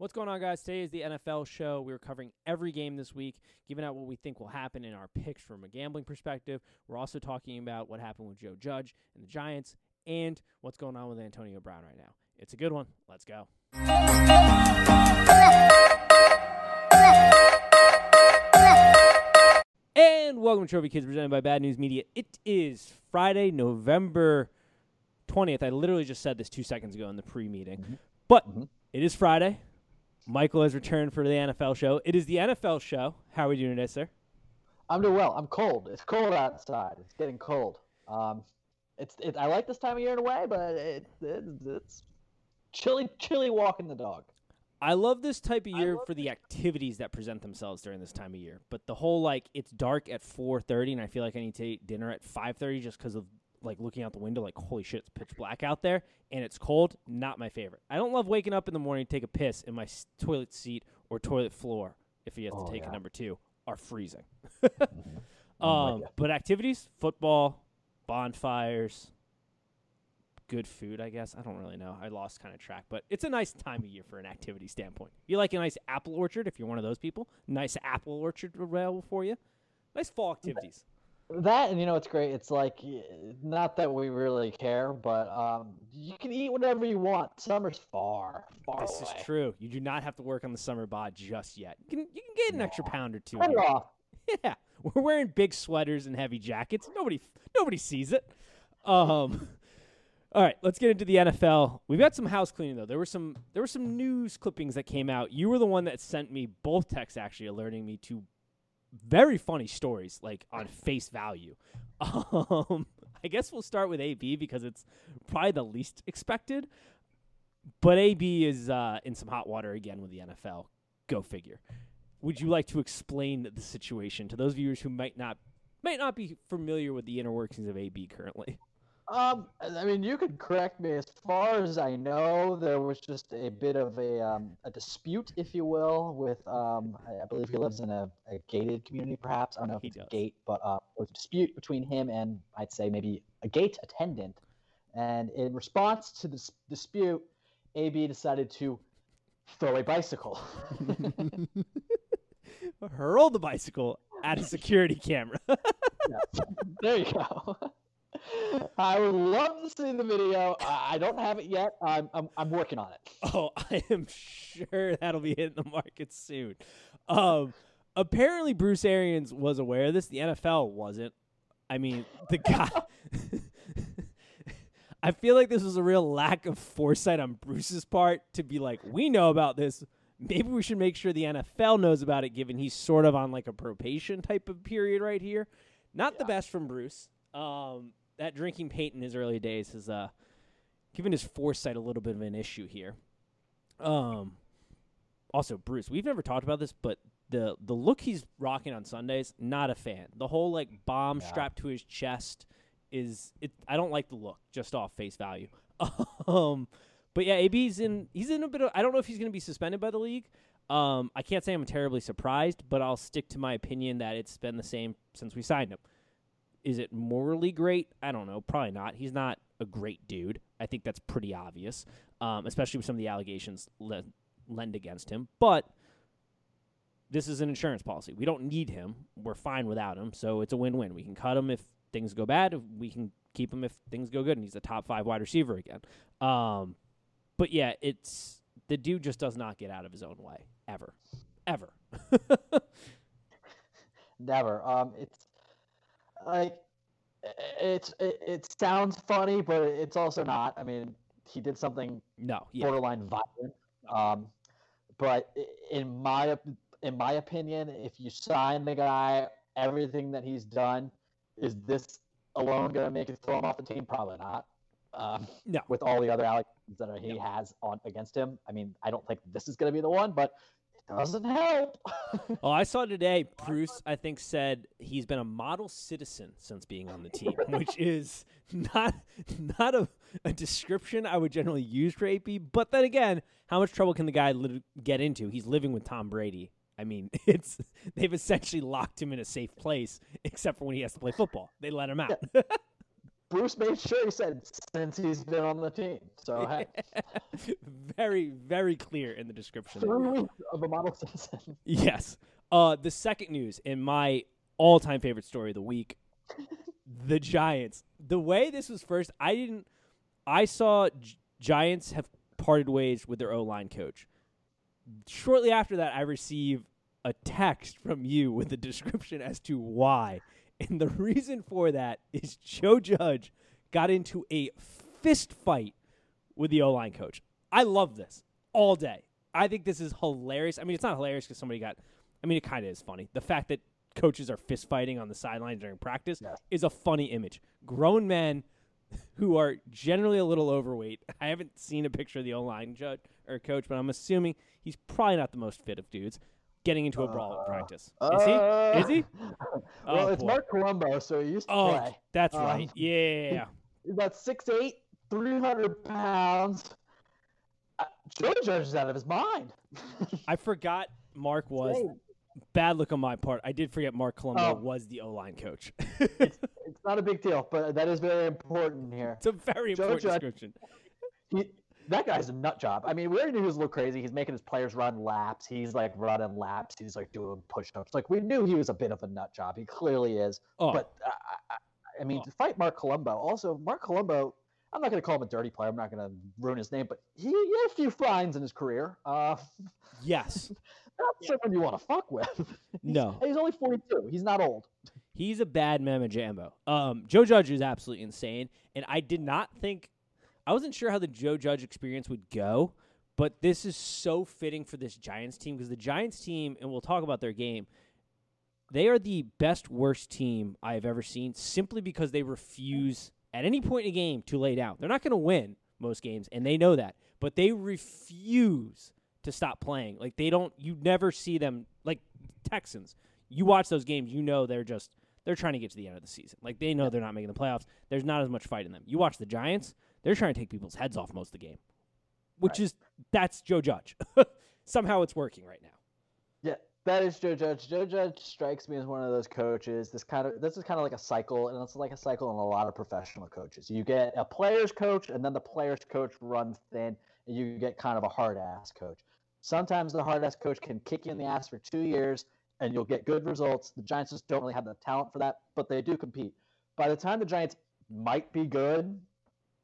What's going on, guys? Today is the NFL show. We're covering every game this week, giving out what we think will happen in our picks from a gambling perspective. We're also talking about what happened with Joe Judge and the Giants and what's going on with Antonio Brown right now. It's a good one. Let's go. And welcome to Trophy Kids presented by Bad News Media. It is Friday, November 20th. I literally just said this two seconds ago in the pre meeting. Mm-hmm. But mm-hmm. it is Friday. Michael has returned for the NFL show. It is the NFL show. How are we doing today, sir? I'm doing well. I'm cold. It's cold outside. It's getting cold. Um, it's it, I like this time of year in a way, but it, it it's chilly, chilly walking the dog. I love this type of year for the activities that present themselves during this time of year. But the whole like it's dark at 4:30 and I feel like I need to eat dinner at 5:30 just cuz of like looking out the window like holy shit it's pitch black out there and it's cold, not my favorite. I don't love waking up in the morning to take a piss in my s- toilet seat or toilet floor if he has Oh, to take yeah. a number 2 are freezing. I'm um ya. but activities, football, bonfires, good food, I guess. I don't really know. I lost kind of track, but it's a nice time of year for an activity standpoint. You like a nice apple orchard if you're one of those people. Nice apple orchard available for you. Nice fall activities. That and you know it's great. It's like not that we really care, but um, you can eat whatever you want. Summer's far, far This away. is true. You do not have to work on the summer bod just yet. You can you can get an extra pound or two. Cut it off. Yeah, we're wearing big sweaters and heavy jackets. Nobody, nobody sees it. Um, all right, let's get into the NFL. We've got some house cleaning though. There were some there were some news clippings that came out. You were the one that sent me both texts actually alerting me to very funny stories like on face value. Um, I guess we'll start with AB because it's probably the least expected. But AB is uh, in some hot water again with the NFL. Go figure would you like to explain the situation to those viewers who might not might not be familiar with the inner workings of AB currently? Um, I mean, you could correct me. As far as I know, there was just a bit of a um, a dispute, if you will, with um, I, I believe he lives in a, a gated community, perhaps. I don't know if He it's does. a gate, but uh, there was a dispute between him and I'd say maybe a gate attendant. And in response to this dispute, AB decided to throw a bicycle. Hurl the bicycle at a security camera. there you go. I would love to see the video. I don't have it yet. I'm, I'm, I'm working on it. oh, I am sure that'll be hitting the market soon. Um, apparently Bruce Arians was aware of this. The NFL wasn't. I mean, the guy. I feel like this was a real lack of foresight on Bruce's part to be like, we know about this. Maybe we should make sure the NFL knows about it, given he's sort of on like a probation type of period right here. Not the best from Bruce. Um, that drinking paint in his early days has uh, given his foresight a little bit of an issue here. Um, also Bruce, we've never talked about this, but the the look he's rocking on Sundays, not a fan. The whole like bomb Yeah. strapped to his chest is it. I don't like the look just off face value. um, but yeah, AB's in. He's in a bit of. I don't know if he's going to be suspended by the league. Um, I can't say I'm terribly surprised, but I'll stick to my opinion that it's been the same since we signed him. Is it morally great? I don't know. Probably not. He's not a great dude. I think that's pretty obvious, um, especially with some of the allegations le- lend against him. But this is an insurance policy. We don't need him. We're fine without him. So it's a win win. We can cut him if things go bad. We can keep him if things go good. And he's a top five wide receiver again. Um, but yeah, it's the dude just does not get out of his own way ever, ever. Never. Um, it's like it's it, it sounds funny, but it's also not. I mean, he did something no, yeah, borderline violent. Um, but in my in my opinion, if you sign the guy, everything that he's done, is this alone going to make it throw him off the team? Probably not. Um, No. With all the other allegations that he has on against him, I mean, I don't think this is going to be the one, but doesn't help. Oh, I saw today. Bruce, I think, said he's been a model citizen since being on the team, which is not not a, a description I would generally use for AB. But then again, how much trouble can the guy li- get into? He's living with Tom Brady. I mean, it's they've essentially locked him in a safe place, except for when he has to play football. They let him out. Bruce made sure he said since he's been on the team. So hey, very, very clear in the description. three weeks of a model citizen. Yes. Uh, the second news in my all-time favorite story of the week, the Giants. The way this was first, I didn't. I saw G- Giants have parted ways with their O-line coach. Shortly after that, I received a text from you with a description as to why, and the reason for that is Joe Judge got into a fist fight with the O-line coach. I love this all day. I think this is hilarious. I mean, it's not hilarious because somebody got. I mean, it kind of is funny. The fact that coaches are fist fighting on the sideline during practice is a funny image. Grown men who are generally a little overweight. I haven't seen a picture of the O line judge or coach, but I'm assuming he's probably not the most fit of dudes. Getting into a brawl at Uh, practice. Is he? Is he? well, Oh, it's boy. Mark Colombo, so he used to Oh, play. that's Um, right. Yeah. He's about 6'8", 300 pounds. Uh, Joe Judge is out of his mind. I forgot Mark was bad look on my part. I did forget Mark Colombo Oh. was the O line coach. it's, it's not a big deal, but that is very important here. it's a very Joe important Judge- description. He, that guy's a nut job. I mean, we already knew he was a little crazy. He's making his players run laps. He's like running laps. He's like doing push-ups. Like we knew he was a bit of a nut job. He clearly is. Oh, But uh, I, I, I mean, Oh. to fight Mark Colombo. Also, Mark Colombo. I'm not going to call him a dirty player. I'm not going to ruin his name, but he, he had a few fines in his career. Uh, yes. not someone you want to fuck with. No. He's only 42. He's not old. He's a bad mamma jambo. Um, Joe Judge is absolutely insane, and I did not think I wasn't sure how the Joe Judge experience would go, but this is so fitting for this Giants team because the Giants team, and we'll talk about their game. They are the best worst team I have ever seen, simply because they refuse at any point in a game to lay down. They're not going to win most games, and they know that, but they refuse to stop playing. Like they don't. You never see them like Texans you watch those games, you know they're just they're trying to get to the end of the season. Like they know they're not making the playoffs. There's not as much fight in them. You watch the Giants, they're trying to take people's heads off most of the game. Which Right. is that's Joe Judge. Somehow it's working right now. Yeah, that is Joe Judge. Joe Judge strikes me as one of those coaches. This kind of this is kind of like a cycle, and it's like a cycle in a lot of professional coaches. You get a players coach, and then the players coach runs thin, and you get kind of a hard ass coach. Sometimes the hard ass coach can kick you in the ass for two years, and you'll get good results. The Giants just don't really have the talent for that, but they do compete. By the time the Giants might be good,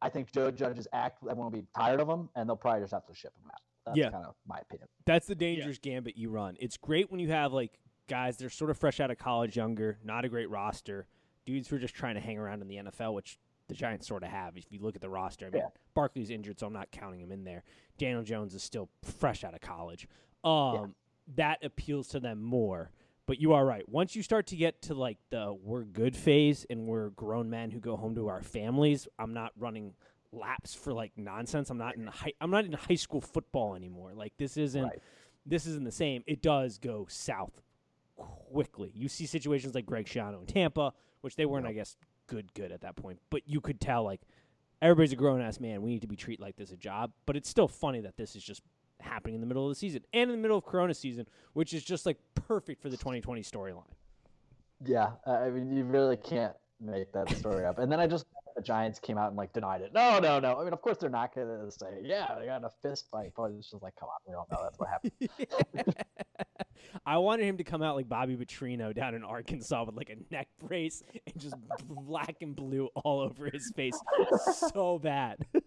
I think Joe Judge's act everyone will be tired of him, and they'll probably just have to ship him out. That's Yeah. kind of my opinion. That's the dangerous gambit you run. It's great when you have like guys that are sort of fresh out of college, younger, not a great roster, dudes who are just trying to hang around in the NFL, which the Giants sort of have. If you look at the roster, I mean, Yeah. Barkley's injured, so I'm not counting him in there. Daniel Jones is still fresh out of college. Um, that appeals to them more. But you are right. Once you start to get to like the we're good phase and we're grown men who go home to our families, I'm not running laps for like nonsense. I'm not in high, I'm not in high school football anymore. Like this isn't Right. this isn't the same. It does go south quickly. You see situations like Greg Schiano in Tampa, which they weren't, I guess, good good at that point. But you could tell like everybody's a grown ass man. We need to be treated like this a job. But it's still funny that this is just happening in the middle of the season and in the middle of Corona season, which is just like perfect for the 2020 storyline. Yeah, I mean, you really can't make that story up. And then I just the Giants came out and like denied it. No, no, no. I mean, of course they're not going to say, yeah, they got in a fist fight. But it's just like, come on, we all know that's what happened. I wanted him to come out like Bobby Petrino down in Arkansas with like a neck brace and just black and blue all over his face. so bad.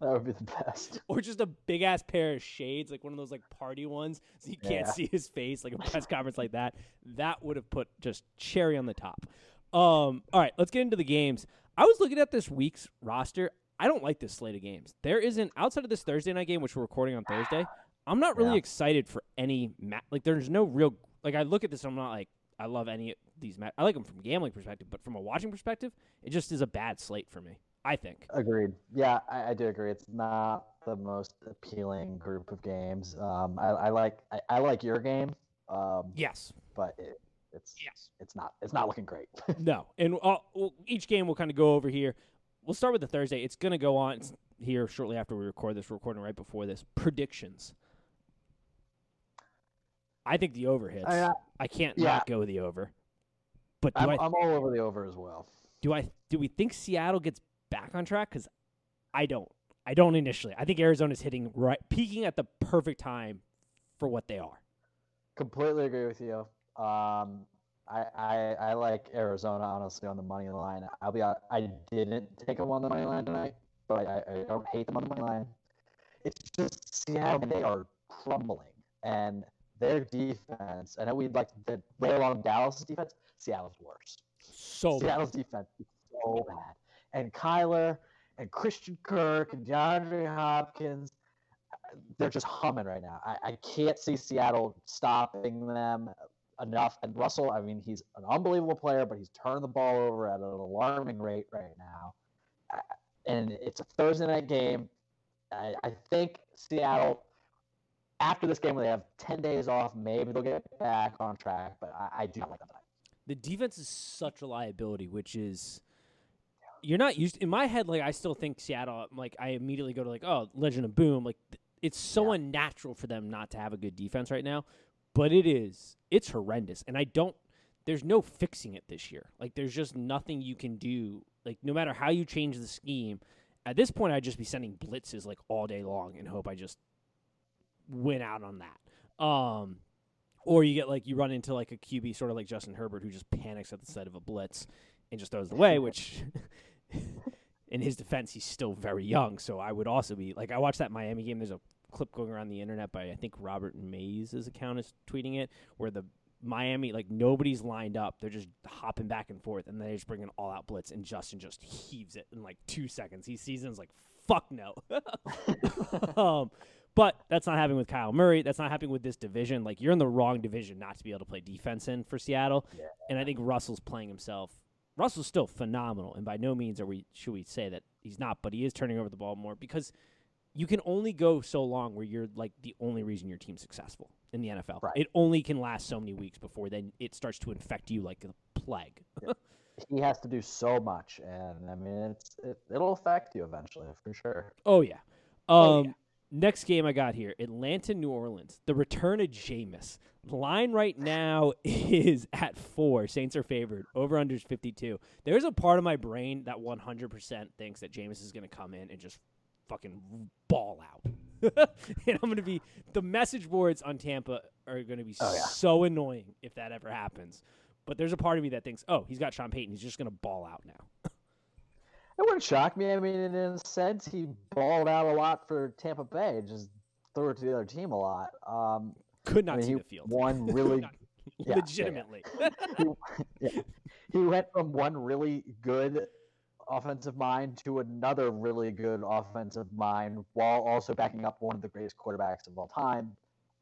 That would be the best. or just a big ass pair of shades, like one of those like party ones, so you can't Yeah. see his face, like a press conference like that. That would have put just cherry on the top. Um, all right, let's get into the games. I was looking at this week's roster. I don't like this slate of games. There isn't outside of this Thursday night game, which we're recording on Thursday. I'm not really Yeah. excited for any ma- like. There's no real like. I look at this, I'm not like I love any of these. Ma- I like them from a gambling perspective, but from a watching perspective, it just is a bad slate for me. I think. Agreed. Yeah, I, I do agree. It's not the most appealing group of games. Um, I, I like I, I like your game, um, Yes. but it, it's Yes. it's not it's not looking great. No, and uh, well, each game we'll kind of go over here. We'll start with the Thursday. It's going to go on here shortly after we record this. We're recording right before this. Predictions. I think the over hits. I, I can't yeah. not go the over. But I'm, I? I'm all over the over as well. Do I do we think Seattle gets back on track? Because I don't. I don't initially. I think Arizona's hitting right, peaking at the perfect time for what they are. Completely agree with you. Um, I, I I like Arizona honestly on the money line. I'll be honest, I didn't take them on the money line tonight, but I, I don't hate them on the money line. It's just Seattle they are crumbling and their defense. I know we'd like to rail on Dallas' defense. Seattle's worse. So Seattle's defense is so bad. And Kyler and Christian Kirk and DeAndre Hopkins, they're just humming right now. I, I can't see Seattle stopping them enough. And Russell, I mean, he's an unbelievable player, but he's turning the ball over at an alarming rate right now. Uh, and it's a Thursday night game. I, I think Seattle, after this game, where they have 10 days off, maybe they'll get back on track, but I, I do not like that. The defense is such a liability, which is you're not used in my head like I still think Seattle like I immediately go to like oh Legion of Boom like it's so yeah. unnatural for them not to have a good defense right now but it is it's horrendous and i don't there's no fixing it this year like there's just nothing you can do like no matter how you change the scheme at this point i'd just be sending blitzes like all day long and hope i just win out on that um or you get like you run into like a qb sort of like justin herbert who just panics at the sight of a blitz and just throws it away which in his defense he's still very young so i would also be like i watched that miami game there's a clip going around the internet by I think Robert Mays' account is tweeting it, where the Miami like nobody's lined up. They're just hopping back and forth, and they just bring an all out blitz, and Justin just heaves it in like two seconds. He sees it and is like, "Fuck no." um, but that's not happening with Kyler Murray. That's not happening with this division. Like you're in the wrong division not to be able to play defense in for Seattle. Yeah. And I think Russell's playing himself. Russell's still phenomenal, and by no means are we should we say that he's not, but he is turning over the ball more because you can only go so long where you're like the only reason your team's successful in the NFL. Right. It only can last so many weeks before then it starts to infect you like a plague. he has to do so much, and I mean it's it, will affect you eventually for sure. Oh yeah. Um, oh, yeah. Next game I got here, Atlanta, New Orleans. The return of Jameis. Line right now is at four. Saints are favored. Over under 52. There's a part of my brain that 100% thinks that Jameis is going to come in and just fucking ball out. and I'm going to be the message boards on Tampa are going to be oh, yeah. so annoying if that ever happens. But there's a part of me that thinks, oh, he's got Sean Payton. He's just going to ball out now. it wouldn't shock me. I mean, in a sense, he balled out a lot for Tampa Bay. Just threw it to the other team a lot. Um, Could not I mean, see the field. One really, yeah, legitimately. Yeah, he, yeah. he went from one really good offensive mind to another really good offensive mind while also backing up one of the greatest quarterbacks of all time.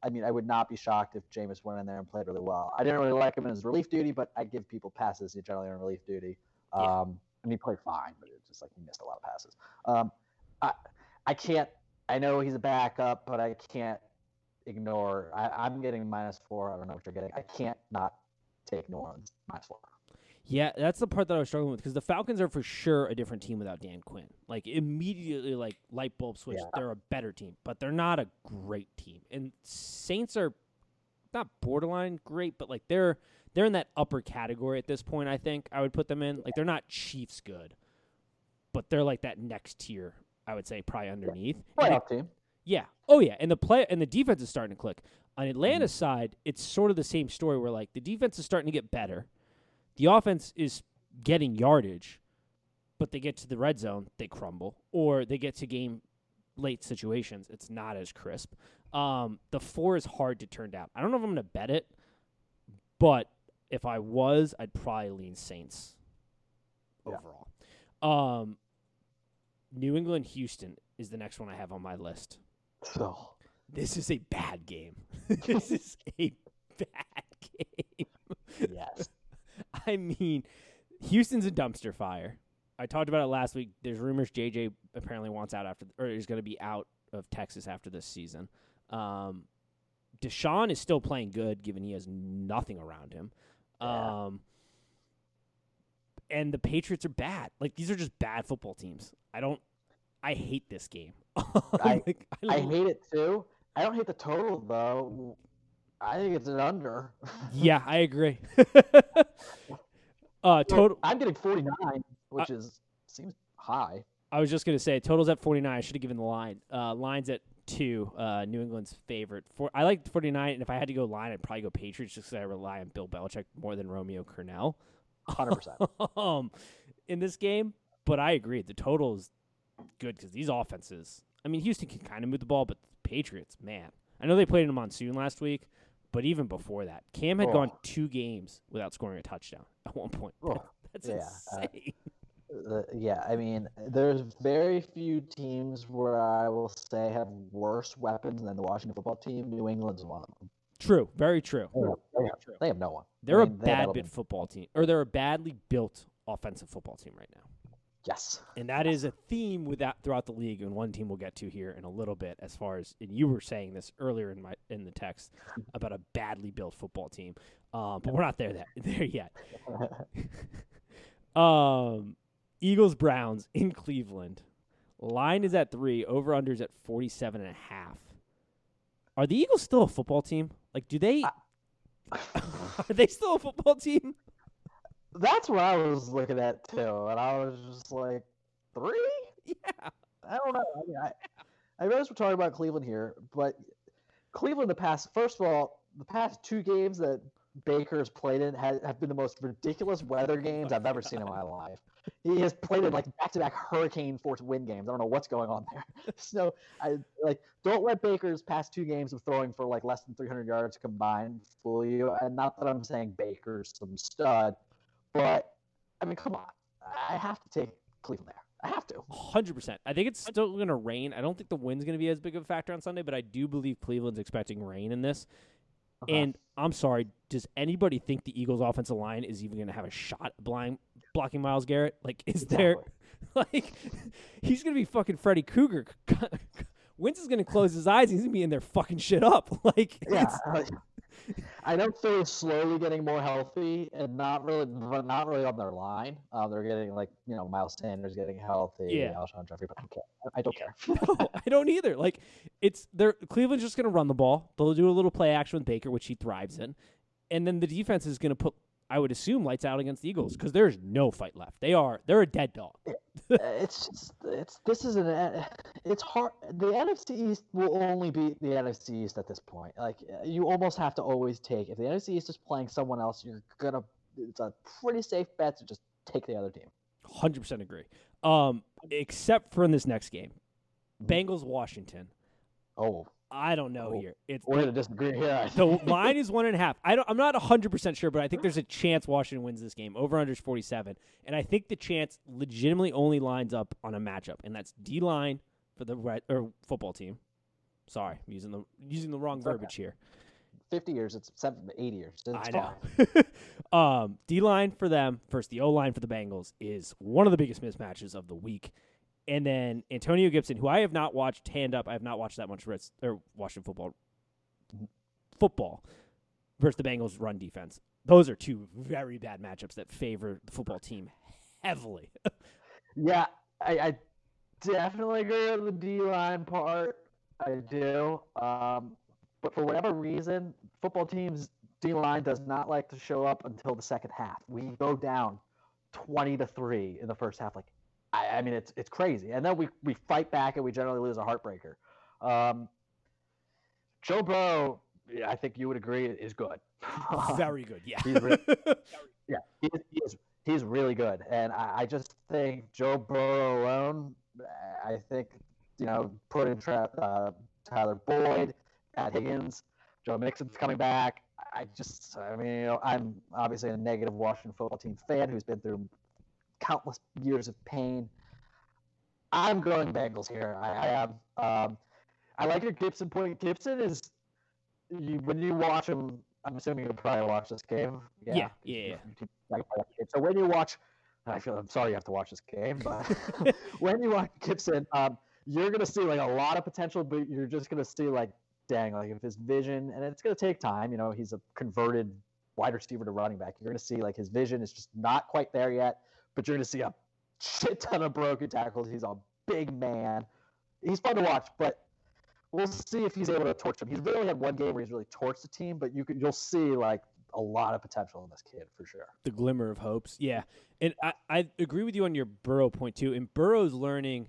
I mean, I would not be shocked if Jameis went in there and played really well. I didn't really like him in his relief duty, but I give people passes generally on relief duty. Yeah. Um, and he played fine, but it's just like he missed a lot of passes. Um, I, I can't. I know he's a backup, but I can't ignore. I, am getting minus four. I don't know what you're getting. I can't not take New Orleans minus four. Yeah, that's the part that I was struggling with because the Falcons are for sure a different team without Dan Quinn. Like immediately, like light bulb switch. Yeah. They're a better team, but they're not a great team. And Saints are not borderline great, but like they're they're in that upper category at this point. I think I would put them in. Like they're not Chiefs good, but they're like that next tier. I would say probably underneath. Playoff team. Yeah. Oh yeah, and the play and the defense is starting to click. On Atlanta's mm-hmm. side, it's sort of the same story where like the defense is starting to get better the offense is getting yardage, but they get to the red zone, they crumble, or they get to game late situations, it's not as crisp. Um, the four is hard to turn down. I don't know if I'm going to bet it, but if I was, I'd probably lean Saints yeah. overall. Um, New England Houston is the next one I have on my list. So this is a bad game. this is a bad game. yes. I mean, Houston's a dumpster fire. I talked about it last week. There's rumors JJ apparently wants out after, or is going to be out of Texas after this season. Um, Deshaun is still playing good, given he has nothing around him. Yeah. Um, and the Patriots are bad. Like these are just bad football teams. I don't. I hate this game. I, like, I, I hate it too. I don't hate the total though. I think it's an under. yeah, I agree. Uh, total. I'm getting 49, which is seems high. I was just gonna say totals at 49. I should have given the line. Uh, lines at two. Uh, New England's favorite. For I like 49, and if I had to go line, I'd probably go Patriots just because I rely on Bill Belichick more than Romeo Crennel. 100%. um, in this game, but I agree. The total is good because these offenses. I mean, Houston can kind of move the ball, but the Patriots, man, I know they played in a monsoon last week, but even before that, Cam had gone Oh. two games without scoring a touchdown at one point. Oh, That's yeah, uh, insane. Uh, yeah, I mean, there's very few teams where I will say have worse weapons than the Washington football team. New England's one of them. true, very true. They have, they have, they have no one. They're mean, a bad bit football team, or they're a badly built offensive football team right now. Yes. And that is a theme with that throughout the league, and one team we'll get to here in a little bit. As far as and you were saying this earlier in my in the text about a badly built football team, um, but we're not there that there yet. Um, Eagles Browns in Cleveland. Line is at three. Over unders at forty seven and a half. Are the Eagles still a football team? Like, do they? are they still a football team? That's what I was looking at too, and I was just like, three? Yeah. I don't know. I mean, I, I realize we're talking about Cleveland here, but Cleveland, the past, first of all, the past two games that Baker's played in have, have been the most ridiculous weather games I've ever seen in my life. He has played in like back-to-back hurricane force wind games. I don't know what's going on there. So I like don't let Baker's past two games of throwing for like less than 300 yards combined fool you. And not that I'm saying Baker's some stud, but I mean, come on, I have to take Cleveland there. I have to. Hundred percent. I think it's still going to rain. I don't think the wind's going to be as big of a factor on Sunday, but I do believe Cleveland's expecting rain in this. Uh-huh. And I'm sorry, does anybody think the Eagles' offensive line is even going to have a shot blind blocking Myles Garrett? Like, is there like he's going to be fucking Freddy Krueger? Wentz is going to close his eyes. He's going to be in there fucking shit up. Like, Yeah, I know Philly's slowly getting more healthy, and not really, not really on their line. Um, they're getting like you know Miles Sanders getting healthy, Yeah. Alshon Jeffery, but I don't care. I don't care. no, I don't either. Like it's they're Cleveland's just going to run the ball. They'll do a little play action with Baker, which he thrives in, and then the defense is going to put, I would assume, lights out against the Eagles because there's no fight left. They are they're a dead dog. It's just, it's this is an uh, it's hard. The NFC East will only be the NFC East at this point. Like uh, you almost have to always take if the NFC East is playing someone else, you're gonna. It's a pretty safe bet to just take the other team. Hundred percent agree. Um, except for in this next game, Mhm. Bengals Washington. Oh, I don't know Oh, here. It's we're gonna disagree here. the line is one and a half. I don't, I'm not 100% sure, but I think there's a chance Washington wins this game. Over under is 47. And I think the chance legitimately only lines up on a matchup, and that's D line for the red, or football team. Sorry, I'm using the using the wrong It's okay. verbiage here. 50 years, it's seven, 80 years. It's I know. um, D line for them versus the O line for the Bengals is one of the biggest mismatches of the week. And then Antonio Gibson, who I have not watched hand up, I have not watched that much Ritz, or Washington football. Football versus the Bengals run defense. Those are two very bad matchups that favor the football team heavily. Yeah, I, I definitely agree with the D line part. I do. Um, but for whatever reason, football teams D line does not like to show up until the second half. We go down twenty to three in the first half. Like, I, I mean, it's it's crazy, and then we we fight back and we generally lose a heartbreaker. Um, Joe Burrow, yeah, I think you would agree, is good. very good, yeah. He's re- yeah, he is, he is he's really good, and I, I just think Joe Burrow alone. I think you know putting Tra- uh, Tyler Boyd, Matt Higgins, Joe Mixon's coming back. I just, I mean, you know, I'm obviously a negative Washington football team fan who's been through countless years of pain. I'm going Bengals here. I, I am. Um, I like your Gibson point. Gibson is you, when you watch him. I'm assuming you probably watch this game. Yeah, yeah, yeah. Like, So when you watch, I feel I'm sorry you have to watch this game, but when you watch Gibson, um, you're gonna see like a lot of potential, but you're just gonna see like, dang, like if his vision, and it's gonna take time. You know, he's a converted wide receiver to running back. You're gonna see like his vision is just not quite there yet, but you're gonna see a shit ton of broken tackles. He's a big man. He's fun to watch, but we'll see if he's able to torch them. He's really had one game where he's really torched the team, but you could you'll see like a lot of potential in this kid for sure. The glimmer of hopes, yeah. And I, I agree with you on your Burrow point too. And Burrow's learning,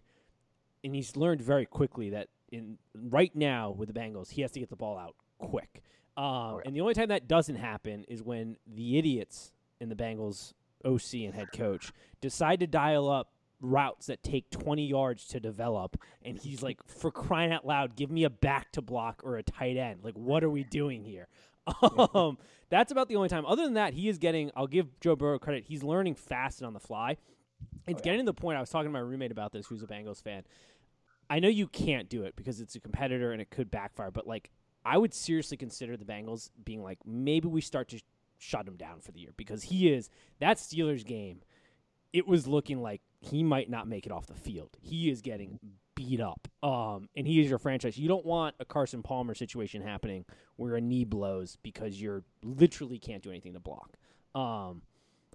and he's learned very quickly that in right now with the Bengals, he has to get the ball out quick. Um, Oh, yeah. And the only time that doesn't happen is when the idiots in the Bengals OC and head coach decide to dial up routes that take 20 yards to develop and he's like for crying out loud give me a back to block or a tight end. Like what are we doing here? Um that's about the only time. Other than that he is getting I'll give Joe Burrow credit he's learning fast and on the fly. It's getting to the point I was talking to my roommate about this who's a Bengals fan. I know you can't do it because it's a competitor and it could backfire but like I would seriously consider the Bengals being like maybe we start to shut him down for the year because he is that Steelers game it was looking like he might not make it off the field. He is getting beat up. Um, and he is your franchise. You don't want a Carson Palmer situation happening where a knee blows because you're literally can't do anything to block. Um,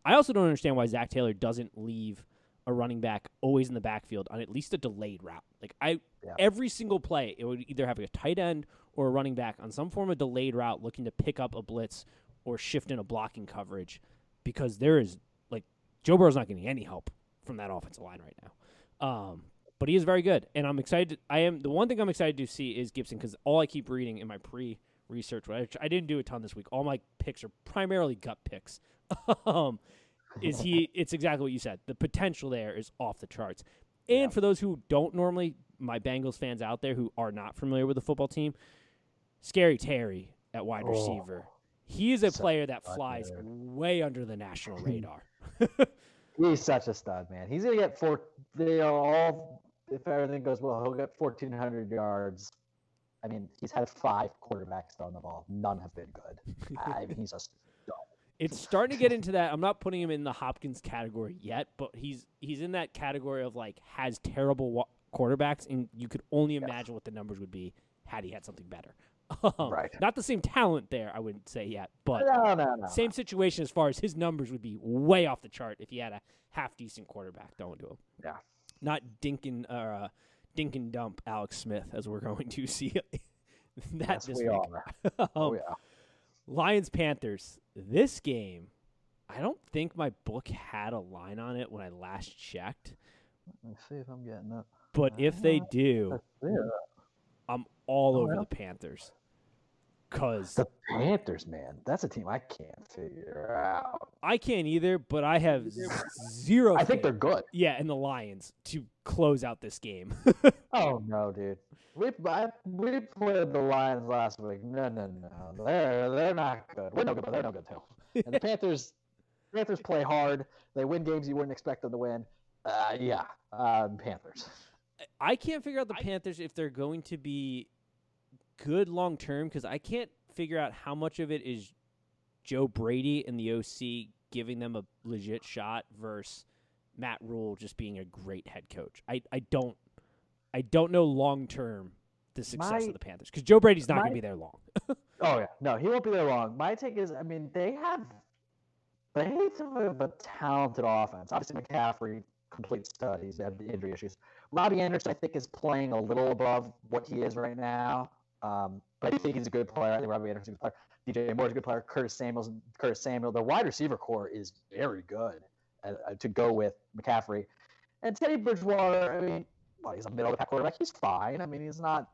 I also don't understand why Zac Taylor doesn't leave a running back always in the backfield on at least a delayed route. Like I, Yeah. every single play, it would either have a tight end or a running back on some form of delayed route looking to pick up a blitz or shift in a blocking coverage because there is like Joe Burrow's not getting any help from that offensive line right now. Um, but he is very good, and I'm excited. I am the one thing I'm excited to see is Gibson because all I keep reading in my pre-research, which I didn't do a ton this week. All my picks are primarily gut picks. um, is he? It's exactly what you said. The potential there is off the charts. And Yeah. for those who don't normally, my Bengals fans out there who are not familiar with the football team, Scary Terry at wide Oh. receiver. He is a player that flies way under the national radar. He's such a stud, man. He's gonna get four. They are all. If everything goes well, he'll get fourteen hundred yards. I mean, he's had five quarterbacks throw the ball. None have been good. I mean, he's a stud. it's starting to get into that. I'm not putting him in the Hopkins category yet, but he's he's in that category of like has terrible wa- quarterbacks, and you could only imagine what the numbers would be had he had something better. Um, Right. Not the same talent there, I wouldn't say yet, but No, no, no. same situation as far as his numbers would be way off the chart if he had a half decent quarterback throwing to him. Yeah. Not dink and uh, dink and dump Alex Smith as we're going to see that Yes, this we week. are. Oh Um, yeah. Lions Panthers. This game, I don't think my book had a line on it when I last checked. Let me see if I'm getting it. But if they do, Let's see it. I'm all Oh, over yeah. the Panthers. Cause The Panthers, man, that's a team I can't figure out. I can't either, but I have zero. I think they're good. yeah, and the Lions to close out this game. Oh no, dude. We I, we played the Lions last week. No, no, no. They're they're not good. We're no good, but they're no good too. And the Panthers, Panthers play hard. They win games you wouldn't expect them to win. Uh, yeah, uh, Panthers. I can't figure out the Panthers if they're going to be good long term because I can't figure out how much of it is Joe Brady and the OC giving them a legit shot versus Matt Rhule just being a great head coach. I, I don't I don't know long term the success My- of the Panthers because Joe Brady's not going to be there long. Oh yeah, no, he won't be there long. My take is, I mean, they have they have a talented offense. Obviously, McCaffrey complete stud. He's had the injury issues. Robbie Anderson, I think, is playing a little above what he is right now. Um, but I think he's a good player. I think Robbie Anderson's a good player. DJ Moore's a good player. Curtis Samuel's Curtis Samuel. The wide receiver core is very good uh, uh, to go with McCaffrey. And Teddy Bridgewater, I mean, well, he's a middle of the pack quarterback. He's fine. I mean, he's not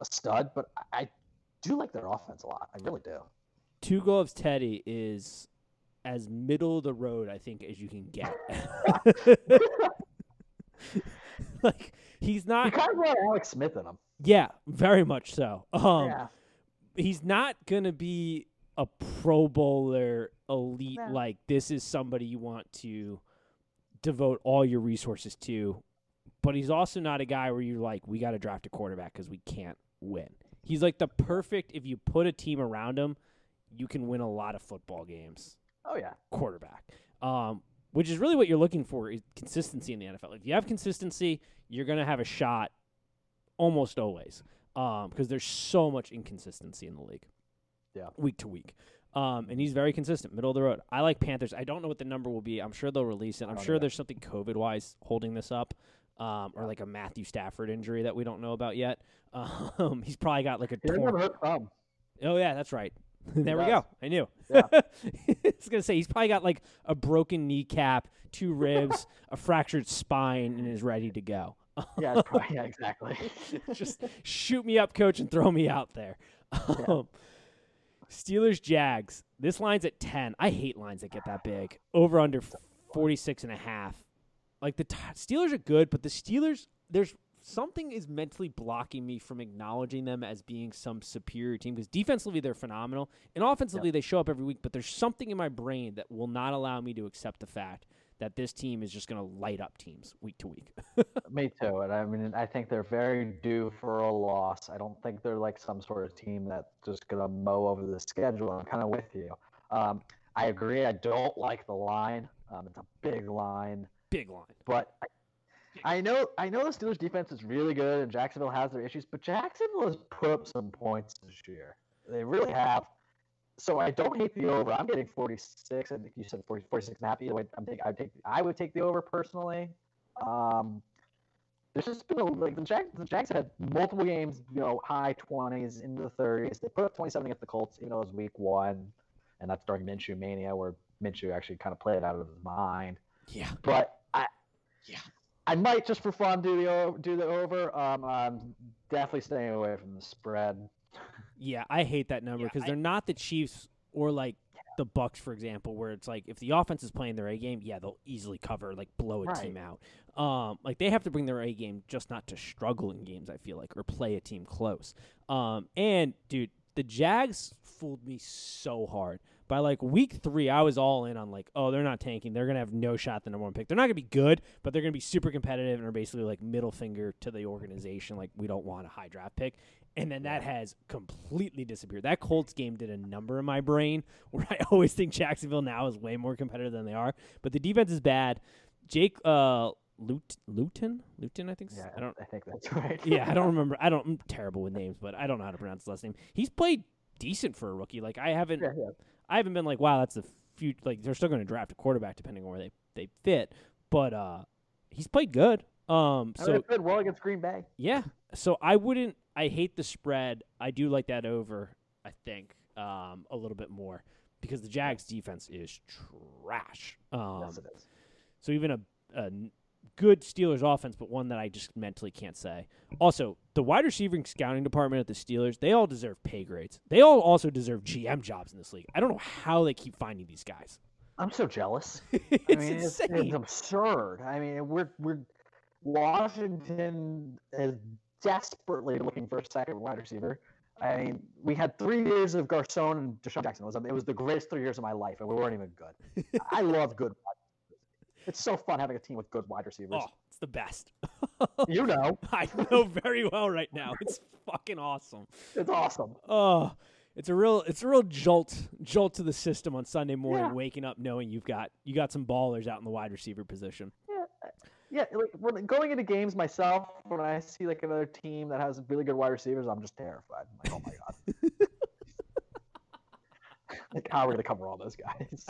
a stud, but I, I do like their offense a lot. I really do. Two gloves Teddy is as middle of the road I think as you can get. like he's He not kind of got Alex Smith in him. yeah, very much so. Um yeah. he's not gonna be a pro bowler elite No. like this is somebody you want to devote all your resources to but he's also not a guy where you're like we got to draft a quarterback because we can't win he's like the perfect if you put a team around him you can win a lot of football games Oh yeah. quarterback um, which is really what you're looking for is consistency in the NFL. If you have consistency, you're going to have a shot almost always because there's so much inconsistency in the league. Yeah. Week to week. Um, and he's very consistent, middle of the road. I like Panthers. I don't know what the number will be. I'm sure they'll release it. I'm sure there's something COVID wise holding this up, um, or like a Matthew Stafford injury that we don't know about yet. Um, he's probably got like a torn. have a hurt thumb. Oh yeah, that's right. there we go. I knew. Yeah. I was gonna say he's probably got like a broken kneecap, two ribs, a fractured spine, and is ready to go. Yeah, probably, yeah, exactly. Just shoot me up, coach, and throw me out there. Um, Steelers Jags. This line's at 10. I hate lines that get that big. Over under 46 and a half. Like the t- Steelers are good, but the Steelers there's something is mentally blocking me from acknowledging them as being some superior team because defensively they're phenomenal and offensively they show up every week, but there's something in my brain that will not allow me to accept the fact that this team is just going to light up teams week to week. Me too. And I mean, I think they're very due for a loss. I don't think they're like some sort of team that's just going to mow over the schedule. I'm kind of with you. Um, I agree. I don't like the line. Um, it's a big line, Big line. but I, I know I know the Steelers defense is really good, and Jacksonville has their issues. But Jacksonville has put up some points this year. They really have. So I don't hate the over. I'm getting 46. I think you said 40, 46 and a half. Either way, I'm think I would take I would take the over personally. Um, there's just been a, like the Jags. The Jags had multiple games, you know, high 20s into the 30s. They put up 27 against the Colts, even though it was Week One, and that's during Minshew mania, where Minshew actually kind of played out of his mind. Yeah. But I, Yeah. I might just for fun do the do the over. Um, I'm definitely staying away from the spread. Yeah, I hate that number because I- they're not the Chiefs or like the Bucs, for example, where it's like if the offense is playing their A game, yeah, they'll easily cover, like blow a Right. team out. Um, like they have to bring their A game just not to struggle in games. I feel like or play a team close. Um, and dude, the Jags fooled me so hard. By like week three, I was all in on like, oh, they're not tanking. They're gonna have no shot the number one pick. They're not gonna be good, but they're gonna be super competitive and are basically like middle finger to the organization. Like we don't want a high draft pick. And then that has completely disappeared. That Colts game did a number in my brain where I always think Jacksonville now is way more competitive than they are. But the defense is bad. Jake uh Lut- Luton? Luton, I think. Yeah, I don't I think that's right. yeah, I don't remember. I don't. I'm terrible with names, but I don't know how to pronounce his last name. He's played decent for a rookie. Like I haven't, Yeah, yeah. I haven't been like, wow, that's the future. Like they're still going to draft a quarterback depending on where they they fit. But uh, he's played good. Um, I mean, so played well against Green Bay. yeah, so I wouldn't. I hate the spread. I do like that over. I think um a little bit more because the Jags defense is trash. Um, yes, it is. so even a, a good Steelers offense, but one that I just mentally can't say. Also, the wide receiving scouting department at the Steelers, they all deserve pay grades. They all also deserve GM jobs in this league. I don't know how they keep finding these guys. I'm so jealous. it's I mean, it's, insane. it's absurd. I mean, we're we're Washington is desperately looking for a second wide receiver. I mean, we had three years of Garcon and DeSean Jackson. It was it was the greatest three years of my life, and we weren't even good. I love good. Wide receivers. It's so fun having a team with good wide receivers. oh, it's the best. You know, I know very well right now. It's fucking awesome. it's awesome. Oh, it's a real it's a real jolt jolt to the system on Sunday morning, Yeah. waking up knowing you've got you got some ballers out in the wide receiver position. Yeah, like when going into games myself, when I see like another team that has really good wide receivers, I'm just terrified. I'm like, oh my god, like how are we gonna cover all those guys?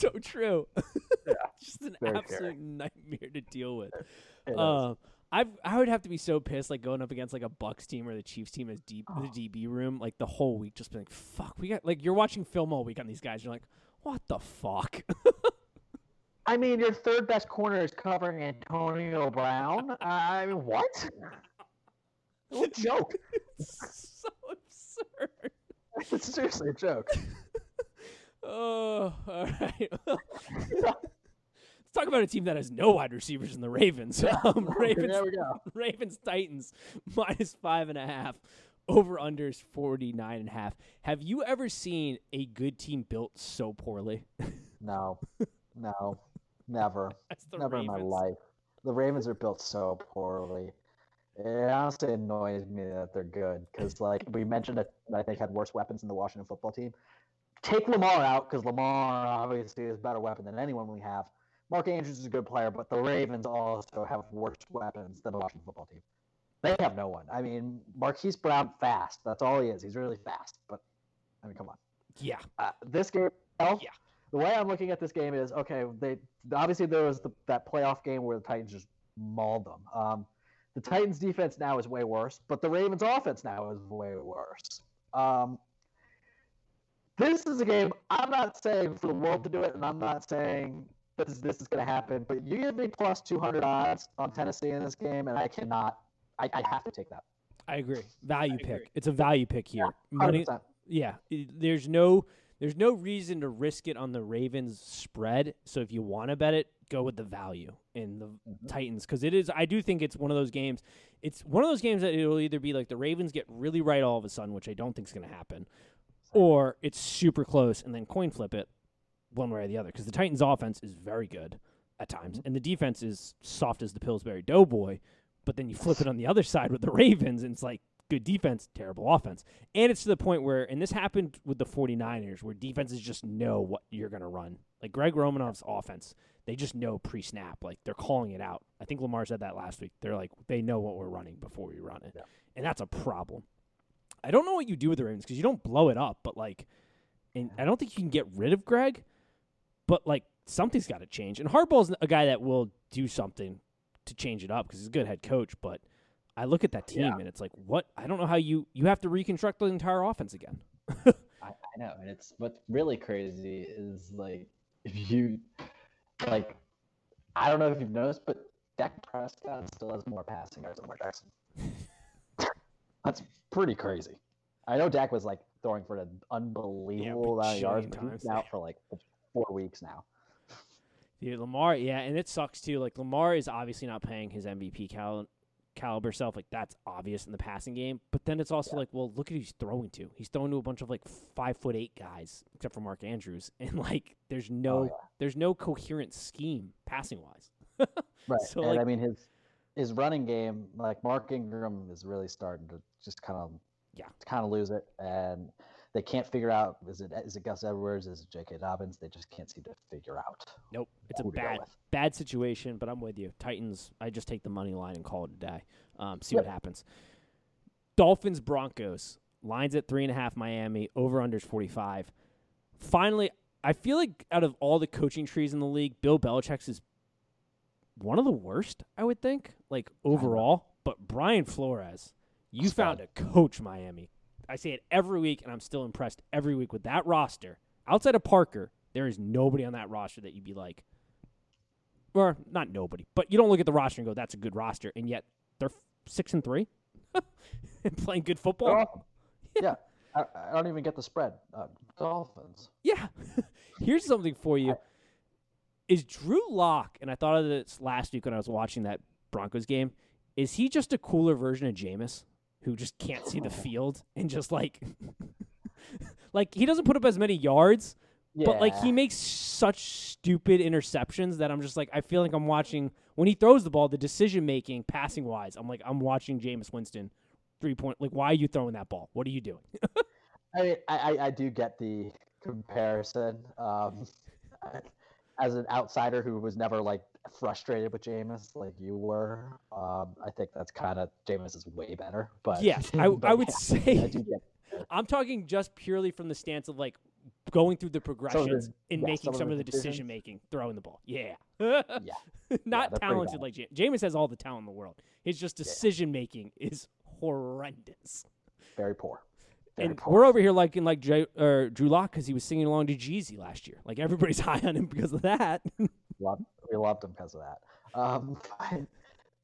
So true. Yeah, Just an absolute nightmare to deal with. It is. Um, I I would have to be so pissed, like going up against like a Bucs team or the Chiefs team as deep Oh. the DB room, like the whole week, just being like, fuck, we got like you're watching film all week on these guys. You're like, what the fuck? I mean, your third best corner is covering Antonio Brown. I mean, what? What a joke! It's so absurd. It's seriously a joke. Oh, all right. Let's talk about a team that has no wide receivers in the Ravens. Um, Ravens, There we go. Ravens, Titans, minus five and a half. Over unders 49 and a half. Have you ever seen a good team built so poorly? No, no, never. That's the Never in my life. The Ravens are built so poorly. It honestly annoys me that they're good because, like we mentioned, that I think had worse weapons than the Washington football team. Take Lamar out because Lamar obviously is a better weapon than anyone we have. Mark Andrews is a good player, but the Ravens also have worse weapons than the Washington football team. They have no one. I mean, Marquise Brown fast. That's all he is. He's really fast. But I mean, come on. Yeah. Uh, this game, yeah. The way I'm looking at this game is okay. They obviously there was the, that playoff game where the Titans just mauled them. Um, the The Titans' defense now is way worse, but the Ravens' offense now is way worse. Um, this is a game. I'm not saying for the world to do it, and I'm not saying this this is going to happen. But you give me plus 200 odds on Tennessee in this game, and I cannot. I, I have to take that. I agree. Value I pick. agree. It's a value pick here. Yeah, Money, 100%. yeah. There's no there's no reason to risk it on the Ravens spread. So if you want to bet it, go with the value in the Mhm. Titans because it is. I do think it's one of those games. It's one of those games that it'll either be like the Ravens get really right all of a sudden, which I don't think is going to happen, or it's super close and then coin flip it one way or the other because the Titans' offense is very good at times mm-hmm. and the defense is soft as the Pillsbury Doughboy. But then you flip it on the other side with the Ravens, and it's like good defense, terrible offense. And it's to the point where, and this happened with the 49ers, where defenses just know what you're going to run. Like Greg Roman's offense, they just know pre snap. Like they're calling it out. I think Lamar said that last week. They're like, they know what we're running before we run it. Yeah. And that's a problem. I don't know what you do with the Ravens because you don't blow it up, but like, and I don't think you can get rid of Greg, but like something's got to change. And Harbaugh's a guy that will do something to change it up because he's a good head coach. But I look at that team Yeah. and it's like, what? I don't know how you you have to reconstruct the entire offense again. I, I know, and it's what's really crazy is like if you like, I don't know if you've noticed, but Dak Prescott still has more passing yards than Lamar Jackson. That's pretty crazy. I know Dak was like throwing for an unbelievable amount of yards, but times. he's been out for like four weeks now. Dude, Lamar, yeah, and it sucks too. Like Lamar is obviously not playing his MVP cal- caliber self. Like that's obvious in the passing game. But then it's also like, well, look at who he's throwing to. He's throwing to a bunch of like five foot eight guys, except for Mark Andrews, and like there's oh, no Oh, yeah. there's no coherent scheme passing wise. Right. So, and like- I mean his his running game, like Mark Ingram is really starting to just kind of Yeah. kind of lose it, and they can't figure out is it is it Gus Edwards, is it J.K. Dobbins? They just can't seem to figure out. Nope, it's a bad bad situation. But I'm with you. Titans. I just take the money line and call it a day. Um, see Yep. what happens. Dolphins Broncos lines at three and a half. Miami over unders forty five. Finally, I feel like out of all the coaching trees in the league, Bill Belichick's is one of the worst. I would think, like overall. But Brian Flores, you Stud. found a coach, Miami. I say it every week, and I'm still impressed every week with that roster. Outside of Parker, there is nobody on that roster that you'd be like, or not nobody, but you don't look at the roster and go, "That's a good roster," and yet they're six and three and playing good football. Awesome. Yeah, I, I don't even get the spread. Uh, Dolphins. Yeah. Here's something for you. Is Drew Lock, and I thought of this last week when I was watching that Broncos game, is he just a cooler version of Jameis who just can't see the field and just like like he doesn't put up as many yards, but like he makes such stupid interceptions that I'm just like I feel like I'm watching when he throws the ball, the decision making passing wise, I'm like I'm watching Jameis Winston three point like why are you throwing that ball? What are you doing? I, mean, I I do get the comparison. Um, as an outsider who was never like frustrated with Jameis like you were, um, I think that's kind of Jameis is way better. But Yes, I, but I would yeah, say I I'm talking just purely from the stance of like going through the progressions and yeah, making some of the decision making, throwing the ball. Yeah. yeah. Not they're talented like James. Jameis has all the talent in the world. His just decision making is horrendous. very poor. Very and poor. we're over here liking like J- or Drew Lock because he was singing along to Jeezy last year. Like everybody's high on him because of that. Loved, we loved him because of that. Um, but,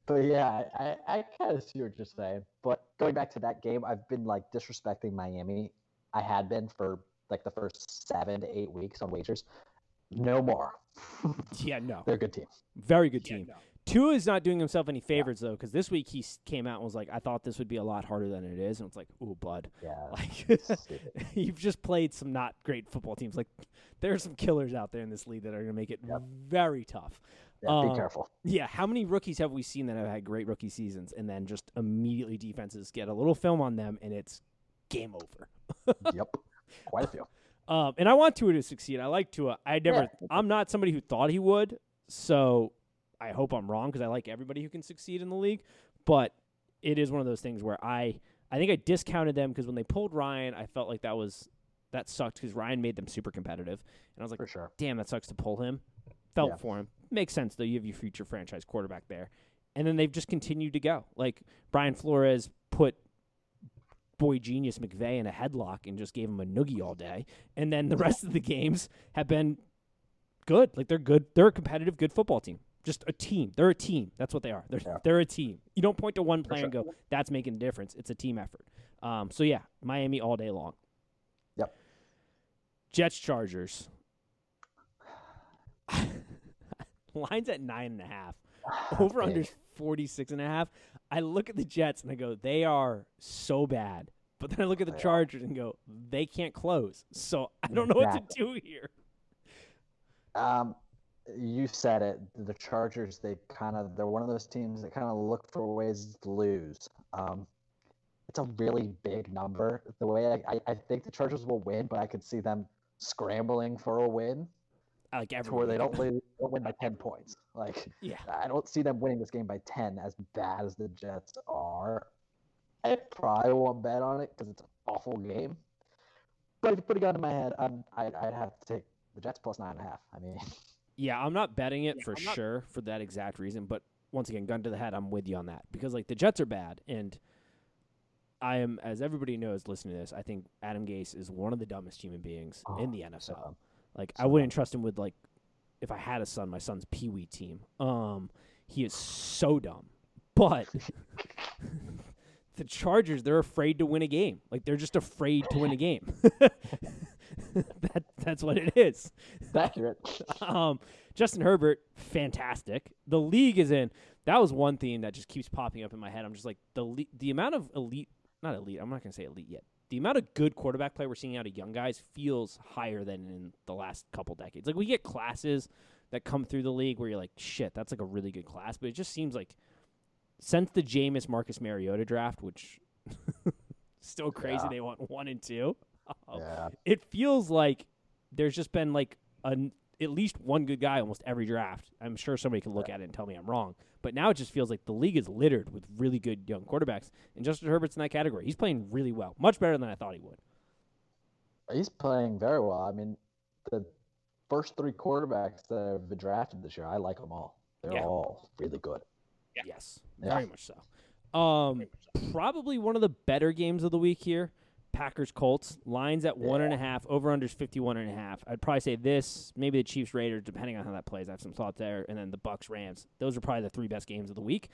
but yeah, I, I kind of see what you're saying. But going back to that game, I've been like disrespecting Miami. I had been for like the first seven to eight weeks on wagers. No more. yeah, no, They're a good team. very good team. Tua is not doing himself any favors though, because this week he came out and was like, "I thought this would be a lot harder than it is," and it's like, "Ooh, bud." Yeah. Like you've just played some not great football teams. Like there are some killers out there in this league that are going to make it Yep. very tough. Yeah, Um, be careful. Yeah, how many rookies have we seen that have had great rookie seasons and then just immediately defenses get a little film on them and it's game over. yep. Quite a few. Um, and I want Tua to succeed. I like Tua. I never. Yeah. I'm not somebody who thought he would. So I hope I'm wrong because I like everybody who can succeed in the league. But it is one of those things where I I think I discounted them because when they pulled Ryan, I felt like that was that sucked because Ryan made them super competitive, and I was like, For sure. damn, that sucks to pull him. Felt Yeah. for him. Makes sense though. You have your future franchise quarterback there. and then they've just continued to go. Like Brian Flores put boy genius McVay in a headlock and just gave him a noogie all day, and then the rest of the games have been good. Like they're good. They're a competitive, good football team. Just a team. They're a team. That's what they are. They're Yeah. they're a team. You don't point to one player and go, "That's making a difference." It's a team effort. Um, so yeah, Miami all day long. Yep. Jets Chargers. Lines at nine and a half. Over under Big. 46 and a half. I look at the Jets and I go, they are so bad. But then I look at the Chargers and go, they can't close. So I don't know what to do here. Um, you said it. The Chargers, they kind of they're one of those teams that kind of look for ways to lose. Um, it's a really big number. The way I, I, I think the Chargers will win, but I could see them scrambling for a win Like to where they don't, lose, don't win by ten points. Like Yeah. I don't see them winning this game by ten. As bad as the Jets are, I probably won't bet on it because it's an awful game. But if you put a gun to my head, I'm, I'd, I'd have to take the Jets plus nine and a half. I mean. Yeah, I'm not betting it Yeah, for not- sure for that exact reason. But once again, gun to the head, I'm with you on that because like the Jets are bad, and I am, as everybody knows, listening to this, I think Adam Gase is one of the dumbest human beings in Oh, the NFL. so like I wouldn't trust him with like if I had a son, my son's pee wee team. Um, he is so dumb, but. The Chargers, they're afraid to win a game. Like they're just afraid to win a game. that that's what it is. It's accurate. um, Justin Herbert, fantastic. The league is in. That was one theme that just keeps popping up in my head. I'm just like the le- the amount of elite, not elite. I'm not gonna say elite yet. The amount of good quarterback play we're seeing out of young guys feels higher than in the last couple decades. Like we get classes that come through the league where you're like, shit, that's like a really good class. But it just seems like since the Jameis Marcus Mariota draft, which still crazy, Yeah. they went one and two. Yeah. it feels like there's just been like an at least one good guy almost every draft. I'm sure somebody can look at it and tell me I'm wrong, but now it just feels like the league is littered with really good young quarterbacks, and Justin Herbert's in that category. He's playing really well, much better than I thought he would. He's playing very well. I mean, the first three quarterbacks that have been drafted this year, I like them all. They're Yeah. all really good. Yeah. Yes, Yeah. very much so. Um, probably one of the better games of the week here. Packers Colts lines at one and a half over unders 51 and a half. I'd probably say this, maybe the Chiefs Raiders, depending on how that plays. I have some thoughts there, and then the Bucs Rams. Those are probably the three best games of the week.